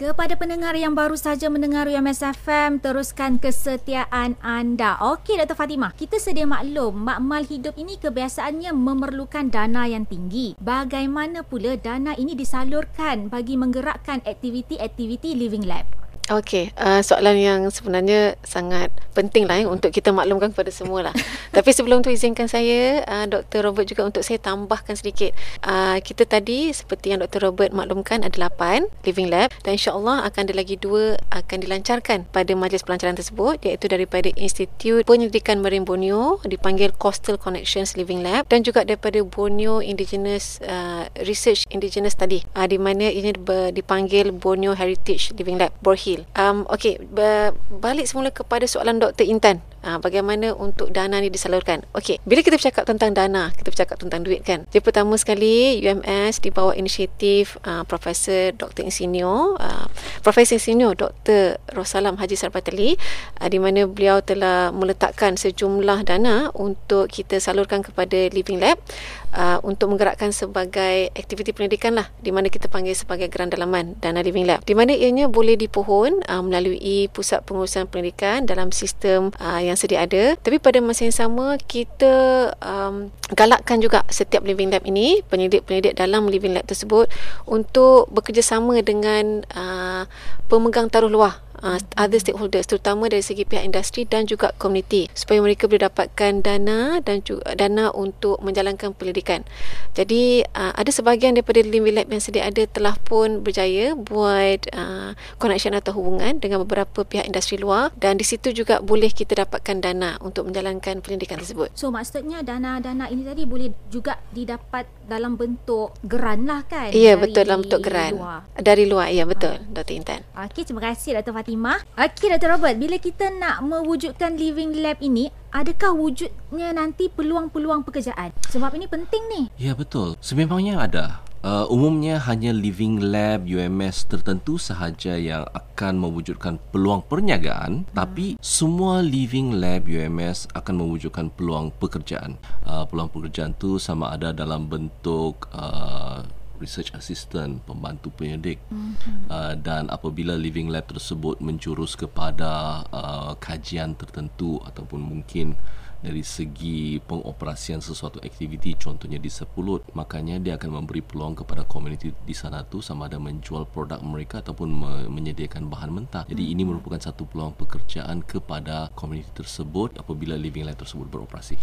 Kepada pendengar yang baru saja mendengar UMS FM, teruskan kesetiaan anda. Okey Dr. Fatimah, kita sedia maklum makmal hidup ini kebiasaannya memerlukan dana yang tinggi. Bagaimana pula dana ini disalurkan bagi menggerakkan aktiviti-aktiviti Living Lab? Okey, uh, soalan yang sebenarnya sangat penting lah eh, untuk kita maklumkan kepada semua lah. Tapi sebelum tu izinkan saya, uh, Dr. Robert juga untuk saya tambahkan sedikit. Uh, kita tadi seperti yang Dr. Robert maklumkan ada 8 Living Lab dan insyaAllah akan ada lagi dua akan dilancarkan pada majlis pelancaran tersebut iaitu daripada Institut Penyelidikan Marine Borneo dipanggil Coastal Connections Living Lab dan juga daripada Borneo Indigenous uh, Research Indigenous Study uh, di mana ini dipanggil Borneo Heritage Living Lab, Um, Okey, balik semula kepada soalan Dr. Intan. Uh, bagaimana untuk dana ni disalurkan? Okey, bila kita bercakap tentang dana, kita bercakap tentang duit kan. Jadi pertama sekali, UMS di bawah inisiatif uh, Profesor Dr. Insinyur, uh, Profesor Insinyur Dr. Rosalam Haji Sarpatali, uh, di mana beliau telah meletakkan sejumlah dana untuk kita salurkan kepada Living Lab uh, untuk menggerakkan sebagai aktiviti pendidikan lah, di mana kita panggil sebagai geran dalaman dana Living Lab. Di mana ianya boleh dipohon uh, melalui pusat pengurusan pendidikan dalam sistem uh, yang sedia ada. Tapi pada masa yang sama kita um, galakkan juga setiap living lab ini penyidik-penyidik dalam living lab tersebut untuk bekerjasama dengan uh, pemegang taruh luar uh, other stakeholders terutama dari segi pihak industri dan juga komuniti supaya mereka boleh dapatkan dana dan juga dana untuk menjalankan pendidikan. Jadi uh, ada sebahagian daripada Living Lab yang sedia ada telah pun berjaya buat uh, connection atau hubungan dengan beberapa pihak industri luar dan di situ juga boleh kita dapatkan dana untuk menjalankan pendidikan tersebut. So maksudnya dana-dana ini tadi boleh juga didapat dalam bentuk geran lah kan? Ya betul dalam bentuk geran. Luar. Dari luar ya betul uh. Dr. Intan. Okey terima kasih Dr. Fatih Fatimah. Okey Dr. Robert, bila kita nak mewujudkan living lab ini, adakah wujudnya nanti peluang-peluang pekerjaan? Sebab ini penting ni. Ya betul. Sememangnya ada. Uh, umumnya hanya living lab UMS tertentu sahaja yang akan mewujudkan peluang perniagaan hmm. tapi semua living lab UMS akan mewujudkan peluang pekerjaan uh, peluang pekerjaan tu sama ada dalam bentuk uh, research assistant, pembantu penyidik. Mm-hmm. uh, dan apabila living lab tersebut menjurus kepada uh, kajian tertentu ataupun mungkin dari segi pengoperasian sesuatu aktiviti contohnya di sepulut makanya dia akan memberi peluang kepada komuniti di sana tu sama ada menjual produk mereka ataupun me- menyediakan bahan mentah. Jadi ini merupakan satu peluang pekerjaan kepada komuniti tersebut apabila living lab tersebut beroperasi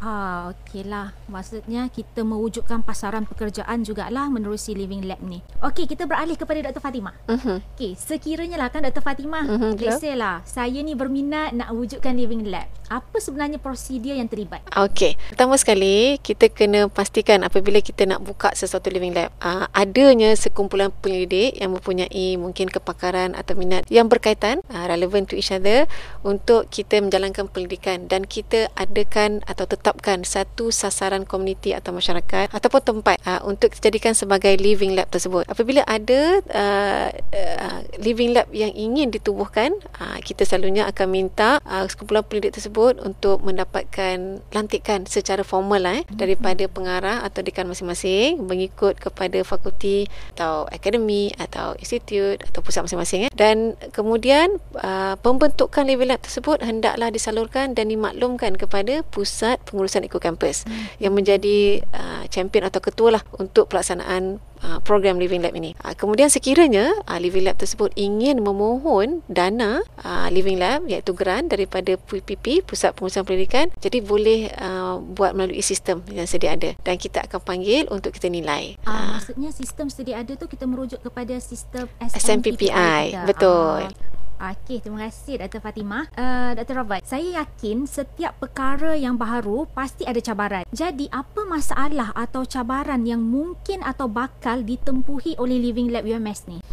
Ah, okeylah. Maksudnya kita mewujudkan pasaran pekerjaan jugalah menerusi Living Lab ni. Okey, kita beralih kepada Dr. Fatimah. Uh-huh. Okey, sekiranya lah kan Dr. Fatimah, uh-huh, let's say lah, saya ni berminat nak wujudkan Living Lab. Apa sebenarnya prosedur yang terlibat? Okey, pertama sekali kita kena pastikan apabila kita nak buka sesuatu Living Lab, uh, adanya sekumpulan penyelidik yang mempunyai mungkin kepakaran atau minat yang berkaitan, uh, relevant to each other untuk kita menjalankan pendidikan dan kita adakan atau tetap menetapkan satu sasaran komuniti atau masyarakat ataupun tempat uh, untuk dijadikan sebagai living lab tersebut. Apabila ada uh, uh, living lab yang ingin ditubuhkan, uh, kita selalunya akan minta uh, sekumpulan pendidik tersebut untuk mendapatkan lantikan secara formal eh, mm-hmm. daripada pengarah atau dekan masing-masing mengikut kepada fakulti atau akademi atau institut atau pusat masing-masing. Eh. Dan kemudian uh, pembentukan living lab tersebut hendaklah disalurkan dan dimaklumkan kepada pusat pengurusan Campus hmm. yang menjadi uh, champion atau ketua lah untuk pelaksanaan uh, program Living Lab ini. Uh, kemudian sekiranya uh, Living Lab tersebut ingin memohon dana uh, Living Lab iaitu grant daripada PPP Pusat Pengurusan Pendidikan, jadi boleh uh, buat melalui sistem yang sedia ada dan kita akan panggil untuk kita nilai. Uh, uh, maksudnya sistem sedia ada tu kita merujuk kepada sistem SMPPI. SMPPI betul. Uh, Okey, terima kasih Dr. Fatimah. Uh, Dr. Robert, saya yakin setiap perkara yang baru pasti ada cabaran. Jadi, apa masalah atau cabaran yang mungkin atau bakal ditempuhi oleh Living Lab UMS ni?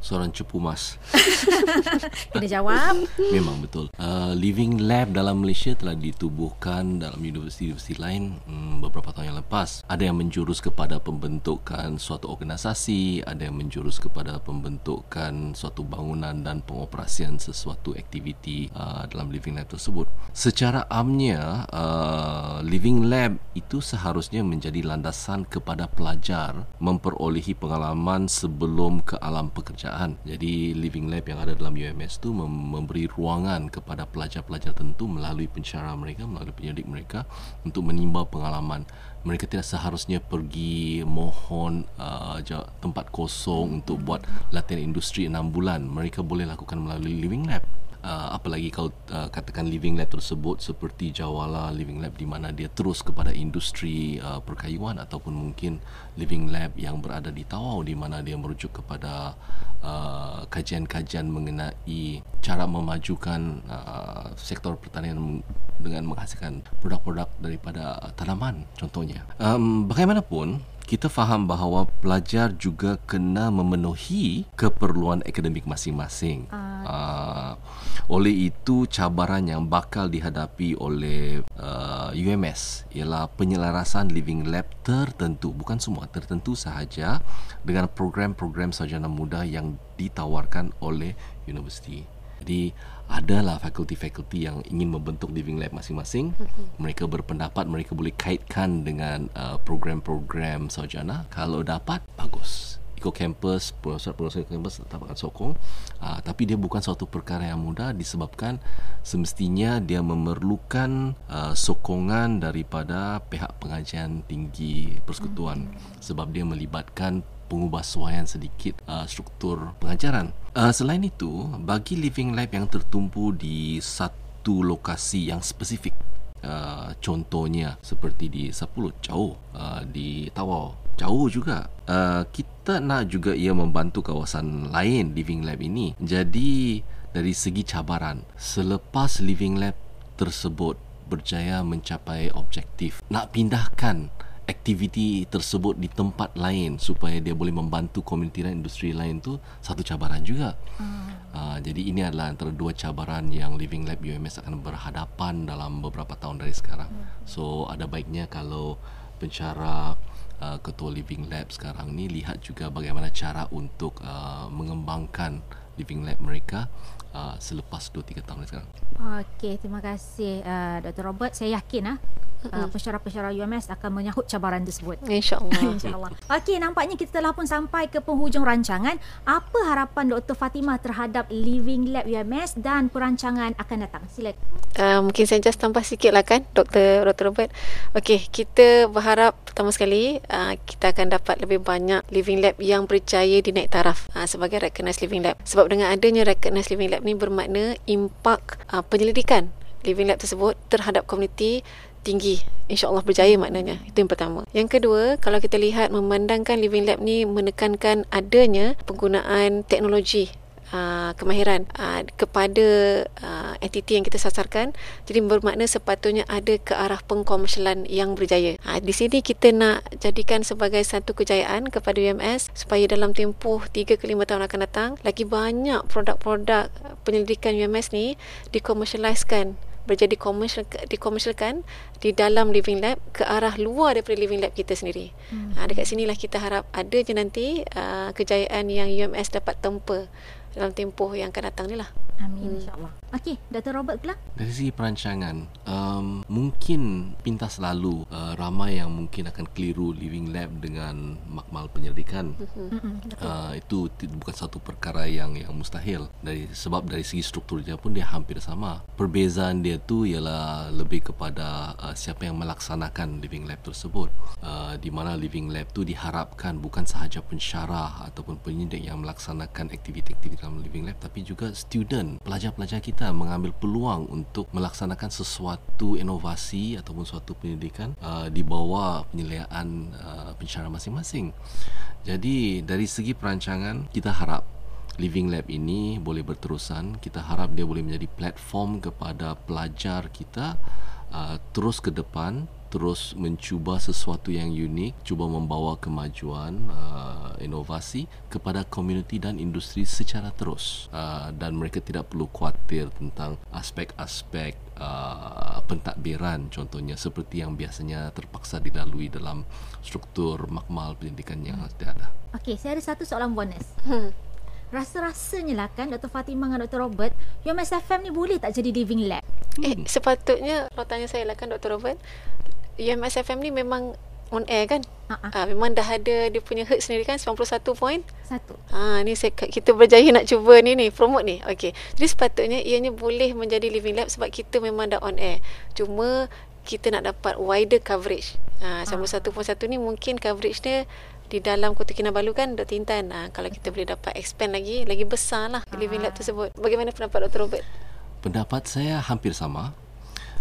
Seorang cepu mas. Kena jawab. Memang betul. Uh, living lab dalam Malaysia telah ditubuhkan dalam universiti-universiti lain um, beberapa tahun yang lepas. Ada yang menjurus kepada pembentukan suatu organisasi, ada yang menjurus kepada pembentukan suatu bangunan dan pengoperasian sesuatu aktiviti uh, dalam living lab tersebut. Secara amnya, uh, living lab itu seharusnya menjadi landasan kepada pelajar memperolehi pengalaman sebelum ke alam pekerjaan perniagaan. Jadi living lab yang ada dalam UMS tu mem- memberi ruangan kepada pelajar-pelajar tentu melalui pencara mereka, melalui penyelidik mereka untuk menimba pengalaman. Mereka tidak seharusnya pergi mohon uh, tempat kosong untuk buat latihan industri 6 bulan. Mereka boleh lakukan melalui living lab uh, apalagi kau uh, katakan living lab tersebut seperti Jawala living lab di mana dia terus kepada industri uh, perkayuan ataupun mungkin living lab yang berada di Tawau di mana dia merujuk kepada uh, kajian-kajian mengenai cara memajukan uh, sektor pertanian dengan menghasilkan produk-produk daripada tanaman contohnya. Um, bagaimanapun kita faham bahawa pelajar juga kena memenuhi keperluan akademik masing-masing. Uh. Uh, oleh itu cabaran yang bakal dihadapi oleh uh, UMS ialah penyelarasan living lab tertentu, bukan semua, tertentu sahaja dengan program-program sarjana muda yang ditawarkan oleh universiti. Jadi adalah fakulti-fakulti yang ingin membentuk living lab masing-masing. Mm-hmm. Mereka berpendapat mereka boleh kaitkan dengan uh, program-program sarjana. Kalau dapat, bagus. Eco Campus, proses-proses campus tetap akan sokong. Uh, tapi dia bukan suatu perkara yang mudah disebabkan semestinya dia memerlukan uh, sokongan daripada pihak pengajian tinggi persekutuan. Mm-hmm. Sebab dia melibatkan pengubahsuaian sedikit uh, struktur pengajaran. Uh, selain itu, bagi living lab yang tertumpu di satu lokasi yang spesifik, uh, contohnya seperti di Sepuluh jauh, uh, di Tawau jauh juga. Uh, kita nak juga ia membantu kawasan lain living lab ini. Jadi dari segi cabaran, selepas living lab tersebut berjaya mencapai objektif, nak pindahkan aktiviti tersebut di tempat lain supaya dia boleh membantu komuniti dan industri lain tu satu cabaran juga. Hmm. Uh, jadi ini adalah antara dua cabaran yang Living Lab UMS akan berhadapan dalam beberapa tahun dari sekarang. Hmm. So ada baiknya kalau pencara uh, ketua Living Lab sekarang ni lihat juga bagaimana cara untuk uh, mengembangkan Living Lab mereka uh, selepas 2 3 tahun sekarang. Okey, terima kasih uh, Dr. Robert. Saya yakin ah uh, pensyarah-pensyarah UMS akan menyahut cabaran tersebut. InsyaAllah. InsyaAllah. Okey, nampaknya kita telah pun sampai ke penghujung rancangan. Apa harapan Dr. Fatimah terhadap Living Lab UMS dan perancangan akan datang? Silakan. Uh, mungkin saya just tambah sikit lah kan, Dr. Dr. Robert. Okey, kita berharap pertama sekali uh, kita akan dapat lebih banyak Living Lab yang berjaya dinaik taraf uh, sebagai Recognized Living Lab. Sebab dengan adanya Recognized Living Lab ni bermakna impak uh, penyelidikan. Living Lab tersebut terhadap komuniti tinggi. Insyaallah berjaya maknanya. Itu yang pertama. Yang kedua kalau kita lihat memandangkan living lab ni menekankan adanya penggunaan teknologi Uh, kemahiran uh, kepada uh, entiti yang kita sasarkan jadi bermakna sepatutnya ada ke arah pengkomersialan yang berjaya uh, di sini kita nak jadikan sebagai satu kejayaan kepada UMS supaya dalam tempoh 3 ke 5 tahun akan datang lagi banyak produk-produk penyelidikan UMS ni dikomersialiskan berjadi komersial dikomersialkan di dalam living lab ke arah luar daripada living lab kita sendiri. Hmm. Ha, dekat sinilah kita harap ada je nanti uh, kejayaan yang UMS dapat tempa dalam tempoh yang akan datang ni lah. Amin hmm. insyaAllah. Okey, Dr. Robert pula. Dari segi perancangan, um, mungkin pintas lalu uh, ramai yang mungkin akan keliru living lab dengan makmal penyelidikan. Mm-hmm. Uh, itu bukan satu perkara yang yang mustahil. Dari sebab dari segi struktur dia pun dia hampir sama. Perbezaan dia tu ialah lebih kepada uh, siapa yang melaksanakan living lab tersebut. Uh, di mana living lab tu diharapkan bukan sahaja pensyarah ataupun penyidik yang melaksanakan aktiviti-aktiviti dalam living lab tapi juga student pelajar-pelajar kita mengambil peluang untuk melaksanakan sesuatu inovasi ataupun suatu pendidikan uh, di bawah penilaian uh, pensyarah masing-masing. Jadi dari segi perancangan kita harap Living Lab ini boleh berterusan. Kita harap dia boleh menjadi platform kepada pelajar kita uh, terus ke depan terus mencuba sesuatu yang unik, cuba membawa kemajuan, uh, inovasi kepada komuniti dan industri secara terus. Uh, dan mereka tidak perlu khawatir tentang aspek-aspek uh, pentadbiran contohnya seperti yang biasanya terpaksa dilalui dalam struktur makmal pendidikan yang hmm. ada. Okey, saya ada satu soalan bonus. Hmm. Rasa-rasanya lah kan Dr. Fatimah dengan Dr. Robert UMS FM ni boleh tak jadi living lab? Eh, sepatutnya Kalau tanya saya lah kan Dr. Robert UMS FM ni memang on air kan? uh-huh. uh, memang dah ada dia punya herd sendiri kan 91 point satu. Ah ni saya, kita berjaya nak cuba ni ni promote ni. Okey. Jadi sepatutnya ianya boleh menjadi living lab sebab kita memang dah on air. Cuma kita nak dapat wider coverage. Ah 91.1 ni mungkin coverage dia di dalam Kota Kinabalu kan Dr. Intan. Ah kalau kita boleh dapat expand lagi lagi besar lah living lab tersebut. Bagaimana pendapat Dr. Robert? Pendapat saya hampir sama.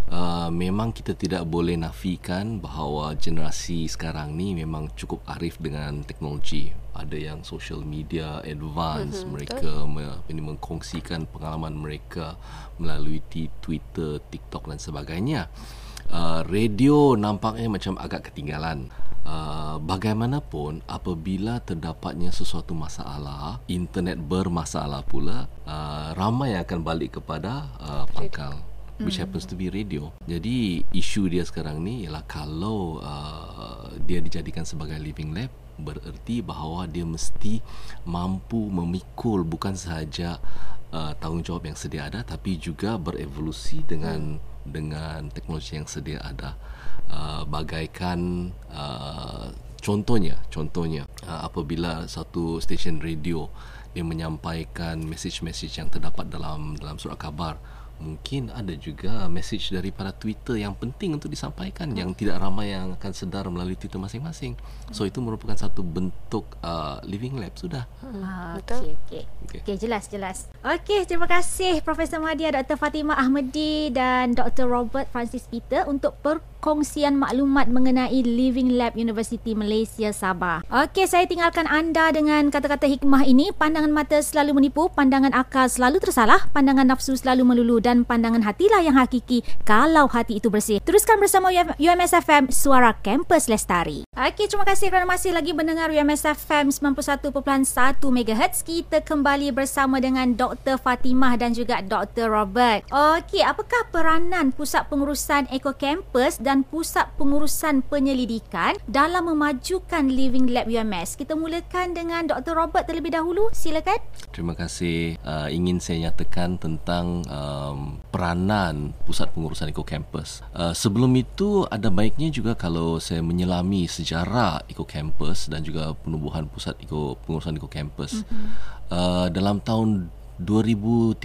Uh, memang kita tidak boleh nafikan bahawa generasi sekarang ni memang cukup arif dengan teknologi. Ada yang social media advance, mm-hmm, mereka me, ini mengkongsikan pengalaman mereka melalui Twitter, TikTok dan sebagainya. Uh, radio nampaknya macam agak ketinggalan. Uh, bagaimanapun apabila terdapatnya sesuatu masalah, internet bermasalah pula, uh, ramai akan balik kepada uh, pangkal which hmm. happens to be radio. Jadi isu dia sekarang ni ialah kalau uh, dia dijadikan sebagai living lab bererti bahawa dia mesti mampu memikul bukan sahaja uh, tanggungjawab yang sedia ada tapi juga berevolusi dengan hmm. dengan teknologi yang sedia ada. Uh, bagaikan uh, contohnya contohnya uh, apabila satu stesen radio dia menyampaikan message-message yang terdapat dalam dalam surat khabar mungkin ada juga message daripada Twitter yang penting untuk disampaikan yang tidak ramai yang akan sedar melalui Twitter masing-masing. So itu merupakan satu bentuk uh, living lab sudah. Ah, okey okey. Okey okay, jelas jelas. Okey terima kasih Profesor Madia Dr. Fatimah Ahmadi dan Dr. Robert Francis Peter untuk per kongsian maklumat mengenai Living Lab University Malaysia Sabah. Okey, saya tinggalkan anda dengan kata-kata hikmah ini. Pandangan mata selalu menipu, pandangan akal selalu tersalah, pandangan nafsu selalu melulu dan pandangan hatilah yang hakiki kalau hati itu bersih. Teruskan bersama UMS FM, Suara Kampus Lestari. Okey, terima kasih kerana masih lagi mendengar UMS FM 91.1 MHz. Kita kembali bersama dengan Dr. Fatimah dan juga Dr. Robert. Okey, apakah peranan Pusat Pengurusan Eco Campus dan Pusat Pengurusan Penyelidikan dalam memajukan Living Lab UMS. Kita mulakan dengan Dr. Robert terlebih dahulu. Silakan. Terima kasih. Uh, ingin saya nyatakan tentang um, peranan Pusat Pengurusan Eco Campus. Uh, sebelum itu ada baiknya juga kalau saya menyelami sejarah Eco Campus dan juga penubuhan Pusat Eco Pengurusan Eco Campus. Mm-hmm. Uh, dalam tahun 2013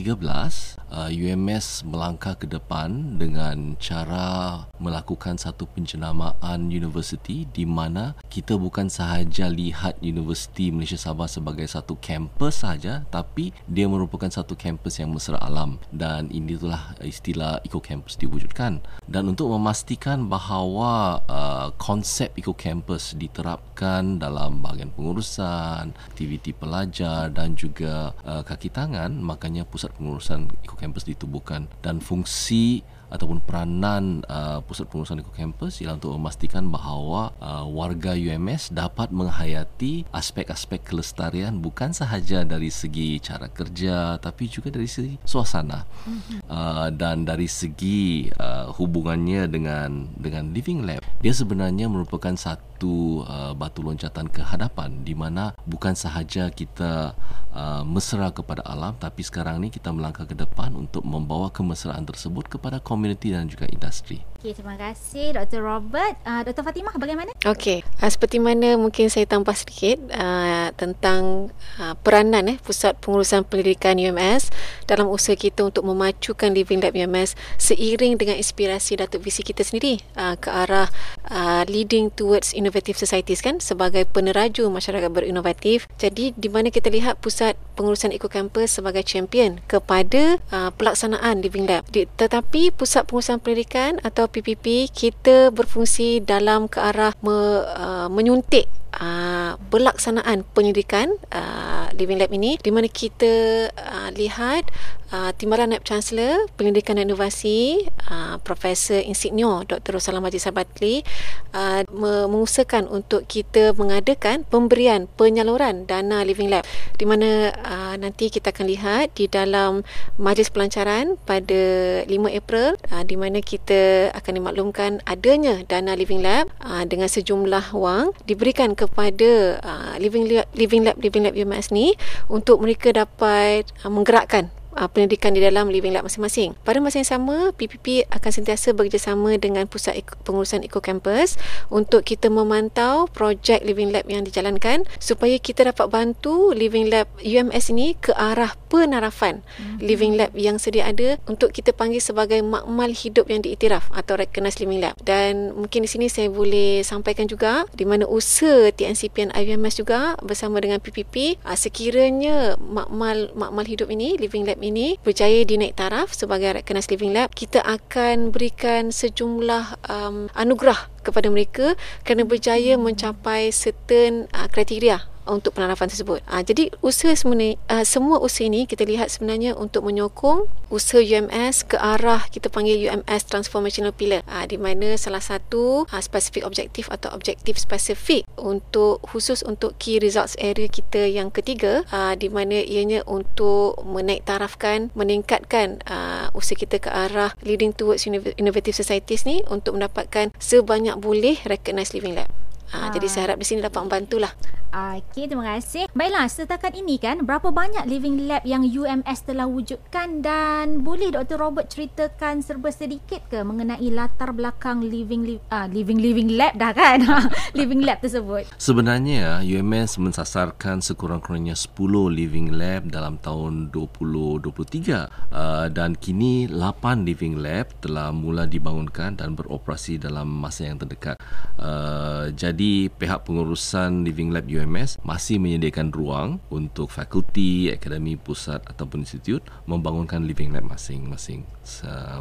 uh, UMS melangkah ke depan dengan cara melakukan satu penjenamaan universiti di mana kita bukan sahaja lihat Universiti Malaysia Sabah sebagai satu kampus sahaja tapi dia merupakan satu kampus yang mesra alam dan inilah istilah eco campus diwujudkan. Dan untuk memastikan bahawa uh, konsep eco campus diterapkan dalam bahagian pengurusan aktiviti pelajar dan juga uh, kaki tangan makanya pusat pengurusan eco campus ditubuhkan dan fungsi ataupun peranan uh, pusat pengurusan eco campus ialah untuk memastikan bahawa uh, warga UMS dapat menghayati aspek-aspek kelestarian bukan sahaja dari segi cara kerja tapi juga dari segi suasana mm-hmm. uh, dan dari segi uh, hubungannya dengan dengan living lab dia sebenarnya merupakan satu uh, batu loncatan ke hadapan di mana bukan sahaja kita uh, mesra kepada alam tapi sekarang ni kita melangkah ke depan untuk membawa kemesraan tersebut kepada komuniti dan juga industri. Okey, terima kasih Dr. Robert. Uh, Dr. Fatimah bagaimana? Okey, uh, seperti mana mungkin saya tambah sedikit uh, tentang uh, peranan eh Pusat Pengurusan Pendidikan UMS dalam usaha kita untuk memacukan Living Lab UMS seiring dengan inspirasi Datuk Visi kita sendiri uh, ke arah uh, leading towards innovative societies kan sebagai peneraju masyarakat berinovatif. Jadi di mana kita lihat Pusat Pengurusan Eco Campus sebagai champion kepada uh, pelaksanaan Living Lab. Di, tetapi Pusat Pengurusan Pendidikan atau PPP kita berfungsi dalam ke arah me, uh, menyuntik uh, pelaksanaan penyelidikan uh, Living Lab ini di mana kita uh, lihat uh, Timbalan Naib Chancellor Pendidikan dan Inovasi uh, Profesor Insignio Dr. Rosalam Majid Sabatli uh, mengusahakan untuk kita mengadakan pemberian penyaluran dana Living Lab di mana uh, nanti kita akan lihat di dalam majlis pelancaran pada 5 April uh, di mana kita akan dimaklumkan adanya dana Living Lab uh, dengan sejumlah wang diberikan kepada uh, Living Lab Living Lab Living Lab UMS ni untuk mereka dapat uh, menggerakkan uh, pendidikan di dalam living lab masing-masing. Pada masa yang sama, PPP akan sentiasa bekerjasama dengan Pusat Pengurusan Eco Campus untuk kita memantau projek living lab yang dijalankan supaya kita dapat bantu living lab UMS ini ke arah penarafan mm-hmm. living lab yang sedia ada untuk kita panggil sebagai makmal hidup yang diiktiraf atau recognized living lab. Dan mungkin di sini saya boleh sampaikan juga di mana usaha TNCP dan IUMS juga bersama dengan PPP uh, sekiranya makmal makmal hidup ini living lab ini berjaya dinaik taraf sebagai recognized living lab kita akan berikan sejumlah um, anugerah kepada mereka kerana berjaya mencapai certain uh, kriteria untuk penarafan tersebut. Uh, jadi usaha semua uh, semua usaha ini kita lihat sebenarnya untuk menyokong usaha UMS ke arah kita panggil UMS transformational pillar uh, di mana salah satu uh, spesifik objektif atau objektif spesifik untuk khusus untuk key results area kita yang ketiga uh, di mana ianya untuk menaik tarafkan meningkatkan uh, usaha kita ke arah leading towards innovative societies ni untuk mendapatkan sebanyak boleh recognized living lab. Ha, ha. Jadi saya harap di sini dapat membantulah. Okey, terima kasih. Baiklah, setakat ini kan berapa banyak living lab yang UMS telah wujudkan dan boleh Dr. Robert ceritakan serba sedikit ke mengenai latar belakang living li- uh, living living lab dah kan? living lab tersebut. Sebenarnya UMS mensasarkan sekurang-kurangnya 10 living lab dalam tahun 2023 uh, dan kini 8 living lab telah mula dibangunkan dan beroperasi dalam masa yang terdekat. Uh, jadi pihak pengurusan living lab UMS UMS masih menyediakan ruang untuk fakulti, akademi, pusat ataupun institut membangunkan living lab masing-masing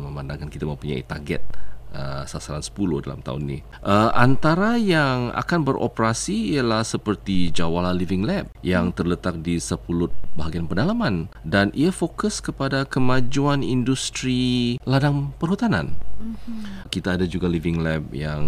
memandangkan kita mempunyai target uh, sasaran 10 dalam tahun ni. Uh, antara yang akan beroperasi ialah seperti Jawala Living Lab yang terletak di sepulut bahagian pedalaman dan ia fokus kepada kemajuan industri ladang perhutanan. Mm-hmm. Kita ada juga living lab yang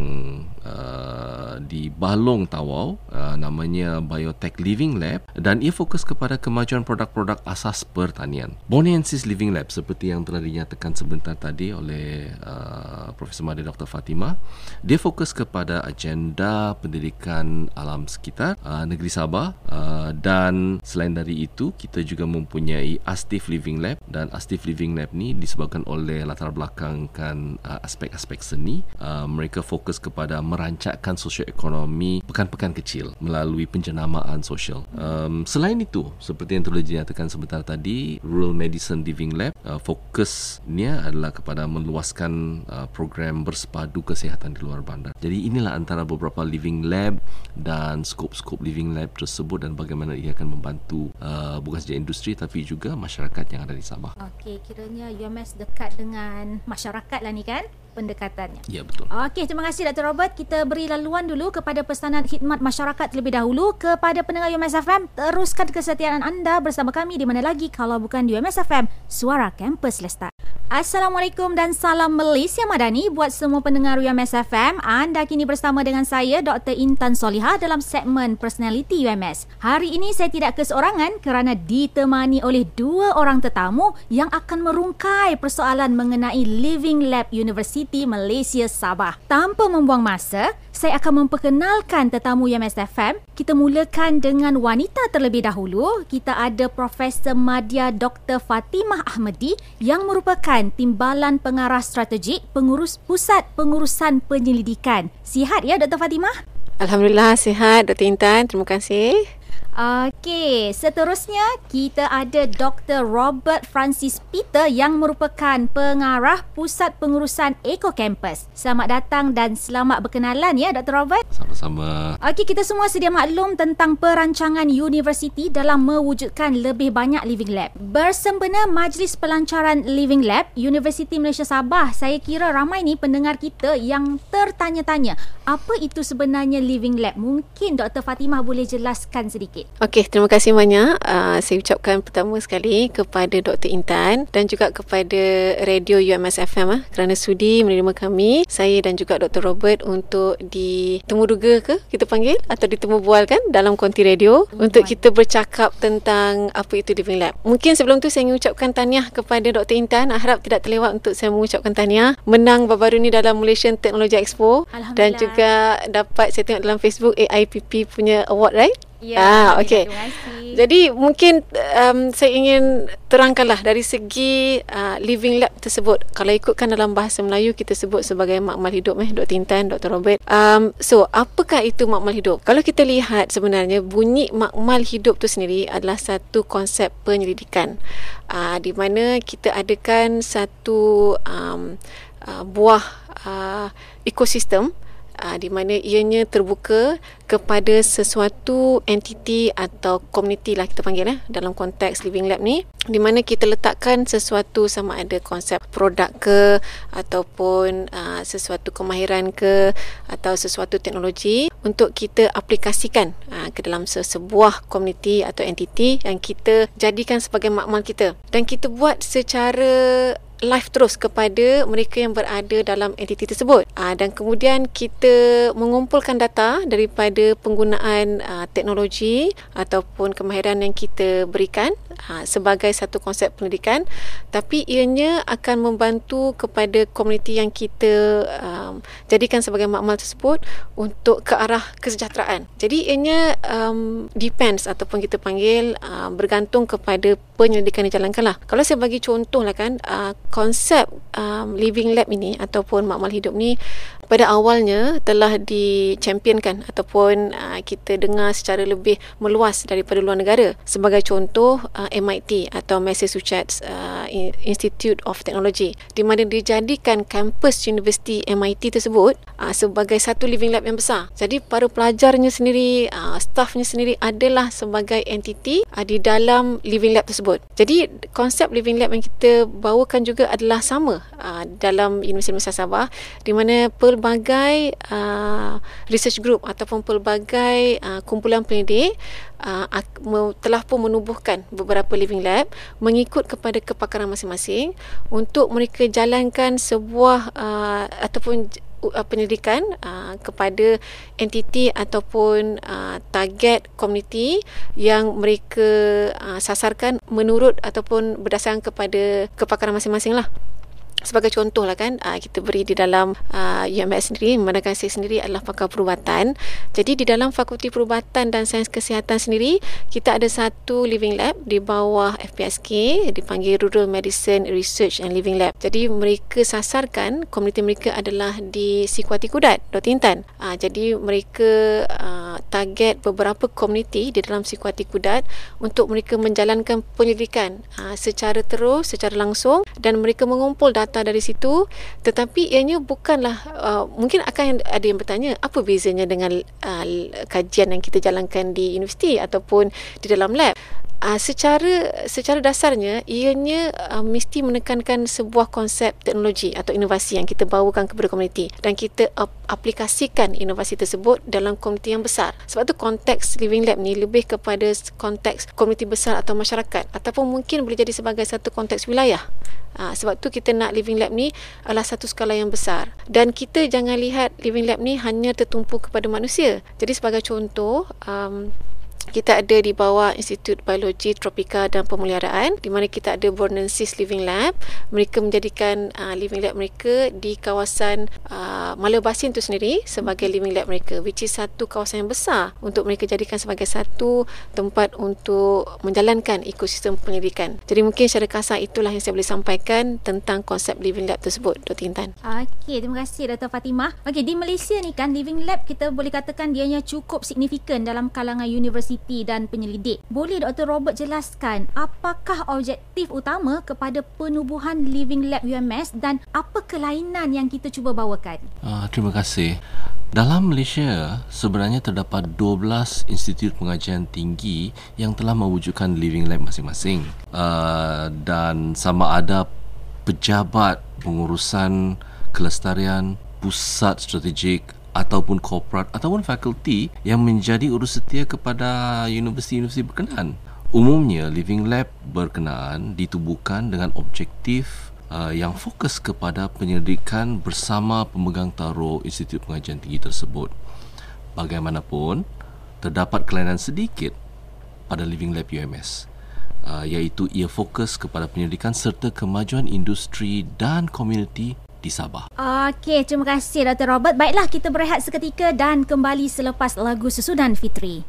uh, di Balong Tawau uh, namanya Biotech Living Lab dan ia fokus kepada kemajuan produk-produk asas pertanian. Bonensis Living Lab seperti yang telah dinyatakan sebentar tadi oleh uh, Profesor Semada Dr. Fatimah dia fokus kepada agenda pendidikan alam sekitar uh, negeri Sabah uh, dan selain dari itu kita juga mempunyai Astif Living Lab dan Astif Living Lab ni disebabkan oleh latar belakangkan uh, aspek-aspek seni uh, mereka fokus kepada merancangkan sosioekonomi pekan-pekan kecil melalui penjenamaan sosial um, selain itu seperti yang telah dinyatakan sebentar tadi Rural Medicine Living Lab uh, fokusnya adalah kepada meluaskan uh, program bersepadu kesihatan di luar bandar. Jadi inilah antara beberapa living lab dan skop-skop living lab tersebut dan bagaimana ia akan membantu uh, bukan saja industri tapi juga masyarakat yang ada di Sabah. Okey, kiranya UMS dekat dengan masyarakat lah ni kan? ഞാൻ pendekatannya. Ya betul. Okey, terima kasih Dr. Robert. Kita beri laluan dulu kepada pesanan khidmat masyarakat terlebih dahulu kepada pendengar UMS FM. Teruskan kesetiaan anda bersama kami di mana lagi kalau bukan di UMS FM, Suara Kampus Lestar. Assalamualaikum dan salam Malaysia Madani buat semua pendengar UMS FM. Anda kini bersama dengan saya Dr. Intan Soliha dalam segmen Personality UMS. Hari ini saya tidak keseorangan kerana ditemani oleh dua orang tetamu yang akan merungkai persoalan mengenai Living Lab University Malaysia Sabah. Tanpa membuang masa, saya akan memperkenalkan tetamu UMS FM. Kita mulakan dengan wanita terlebih dahulu. Kita ada Profesor Madya Dr. Fatimah Ahmadi yang merupakan Timbalan Pengarah Strategik Pengurus Pusat Pengurusan Penyelidikan. Sihat ya Dr. Fatimah? Alhamdulillah sihat Dr. Intan. Terima kasih. Okey, seterusnya kita ada Dr. Robert Francis Peter yang merupakan pengarah Pusat Pengurusan Eco Campus. Selamat datang dan selamat berkenalan ya Dr. Robert. Sama-sama. Okey, kita semua sedia maklum tentang perancangan universiti dalam mewujudkan lebih banyak living lab. Bersempena Majlis Pelancaran Living Lab Universiti Malaysia Sabah, saya kira ramai ni pendengar kita yang tertanya-tanya, apa itu sebenarnya living lab? Mungkin Dr. Fatimah boleh jelaskan sedikit. Okey, terima kasih banyak. Uh, saya ucapkan pertama sekali kepada Dr. Intan dan juga kepada Radio UMS FM uh, kerana sudi menerima kami, saya dan juga Dr. Robert untuk ditemu duga ke kita panggil atau ditemu bual kan dalam konti radio hmm, untuk kita bercakap tentang apa itu Living Lab. Mungkin sebelum tu saya ingin ucapkan tahniah kepada Dr. Intan. Harap tidak terlewat untuk saya mengucapkan tahniah menang baru-baru ni dalam Malaysian Technology Expo dan juga dapat saya tengok dalam Facebook AIPP punya award right? Ya, Ah, okey. Kasih. Jadi mungkin um, saya ingin terangkanlah dari segi uh, living lab tersebut. Kalau ikutkan dalam bahasa Melayu kita sebut sebagai makmal hidup eh Dr. Intan, Dr. Robert. Um, so apakah itu makmal hidup? Kalau kita lihat sebenarnya bunyi makmal hidup tu sendiri adalah satu konsep penyelidikan uh, di mana kita adakan satu um, uh, buah uh, ekosistem uh, di mana ianya terbuka kepada sesuatu entiti atau komuniti lah kita panggil eh, dalam konteks Living Lab ni di mana kita letakkan sesuatu sama ada konsep produk ke ataupun uh, sesuatu kemahiran ke atau sesuatu teknologi untuk kita aplikasikan uh, ke dalam sebuah komuniti atau entiti yang kita jadikan sebagai makmal kita. Dan kita buat secara live terus kepada mereka yang berada dalam entiti tersebut. Aa, dan kemudian kita mengumpulkan data daripada penggunaan aa, teknologi ataupun kemahiran yang kita berikan aa, sebagai satu konsep pendidikan tapi ianya akan membantu kepada komuniti yang kita um, jadikan sebagai makmal tersebut untuk ke arah kesejahteraan. Jadi ianya um, depends ataupun kita panggil uh, bergantung kepada penyelidikan yang dijalankan lah. Kalau saya bagi contoh lah kan, uh, konsep um, living lab ini ataupun makmal hidup ni pada awalnya telah dichampionkan ataupun uh, kita dengar secara lebih meluas daripada luar negara. Sebagai contoh uh, MIT atau Massachusetts uh, Institute of Technology di mana dijadikan kampus universiti MIT tersebut sebagai satu living lab yang besar. Jadi para pelajarnya sendiri, staffnya sendiri adalah sebagai entiti di dalam living lab tersebut. Jadi konsep living lab yang kita bawakan juga adalah sama dalam Universiti Nusa Sabah di mana pelbagai uh, research group ataupun pelbagai uh, kumpulan pendidik uh, telah pun menubuhkan beberapa living lab mengikut kepada kepakaran masing-masing untuk mereka jalankan sebuah uh, ataupun uh, penyelidikan uh, kepada entiti ataupun uh, target komuniti yang mereka uh, sasarkan menurut ataupun berdasarkan kepada kepakaran masing-masing lah sebagai contoh lah kan uh, kita beri di dalam uh, UMS sendiri memandangkan saya sendiri adalah pakar perubatan jadi di dalam fakulti perubatan dan sains kesihatan sendiri kita ada satu living lab di bawah FPSK dipanggil Rural Medicine Research and Living Lab jadi mereka sasarkan komuniti mereka adalah di Sikuati Kudat Dr. Intan uh, jadi mereka uh, target beberapa komuniti di dalam Sikuati Kudat untuk mereka menjalankan penyelidikan uh, secara terus secara langsung dan mereka mengumpul data data dari situ tetapi ianya bukanlah uh, mungkin akan ada yang bertanya apa bezanya dengan uh, kajian yang kita jalankan di universiti ataupun di dalam lab Uh, secara secara dasarnya ianya uh, mesti menekankan sebuah konsep teknologi atau inovasi yang kita bawakan kepada komuniti dan kita uh, aplikasikan inovasi tersebut dalam komuniti yang besar. Sebab tu konteks Living Lab ni lebih kepada konteks komuniti besar atau masyarakat ataupun mungkin boleh jadi sebagai satu konteks wilayah. Ha, sebab tu kita nak Living Lab ni adalah satu skala yang besar. Dan kita jangan lihat Living Lab ni hanya tertumpu kepada manusia. Jadi sebagai contoh, um, kita ada di bawah Institut Biologi Tropika dan Pemeliharaan di mana kita ada Bornensis Living Lab. Mereka menjadikan uh, living lab mereka di kawasan uh, Malabasin itu sendiri sebagai living lab mereka which is satu kawasan yang besar untuk mereka jadikan sebagai satu tempat untuk menjalankan ekosistem penyelidikan. Jadi mungkin secara kasar itulah yang saya boleh sampaikan tentang konsep living lab tersebut Dr. Intan. Okey, terima kasih Dr. Fatimah. Okey, di Malaysia ni kan living lab kita boleh katakan dianya cukup signifikan dalam kalangan universiti peneliti dan penyelidik. Boleh Dr. Robert jelaskan apakah objektif utama kepada penubuhan Living Lab UMS dan apa kelainan yang kita cuba bawakan? Uh, terima kasih. Dalam Malaysia, sebenarnya terdapat 12 institut pengajian tinggi yang telah mewujudkan living lab masing-masing. Uh, dan sama ada pejabat pengurusan kelestarian, pusat strategik ataupun korporat ataupun fakulti yang menjadi urus setia kepada universiti-universiti berkenaan. Umumnya, Living Lab berkenaan ditubuhkan dengan objektif uh, yang fokus kepada penyelidikan bersama pemegang taruh Institut Pengajian Tinggi tersebut. Bagaimanapun, terdapat kelainan sedikit pada Living Lab UMS uh, iaitu ia fokus kepada penyelidikan serta kemajuan industri dan komuniti di Sabah. Okey, terima kasih Dr. Robert. Baiklah, kita berehat seketika dan kembali selepas lagu Sesudan Fitri.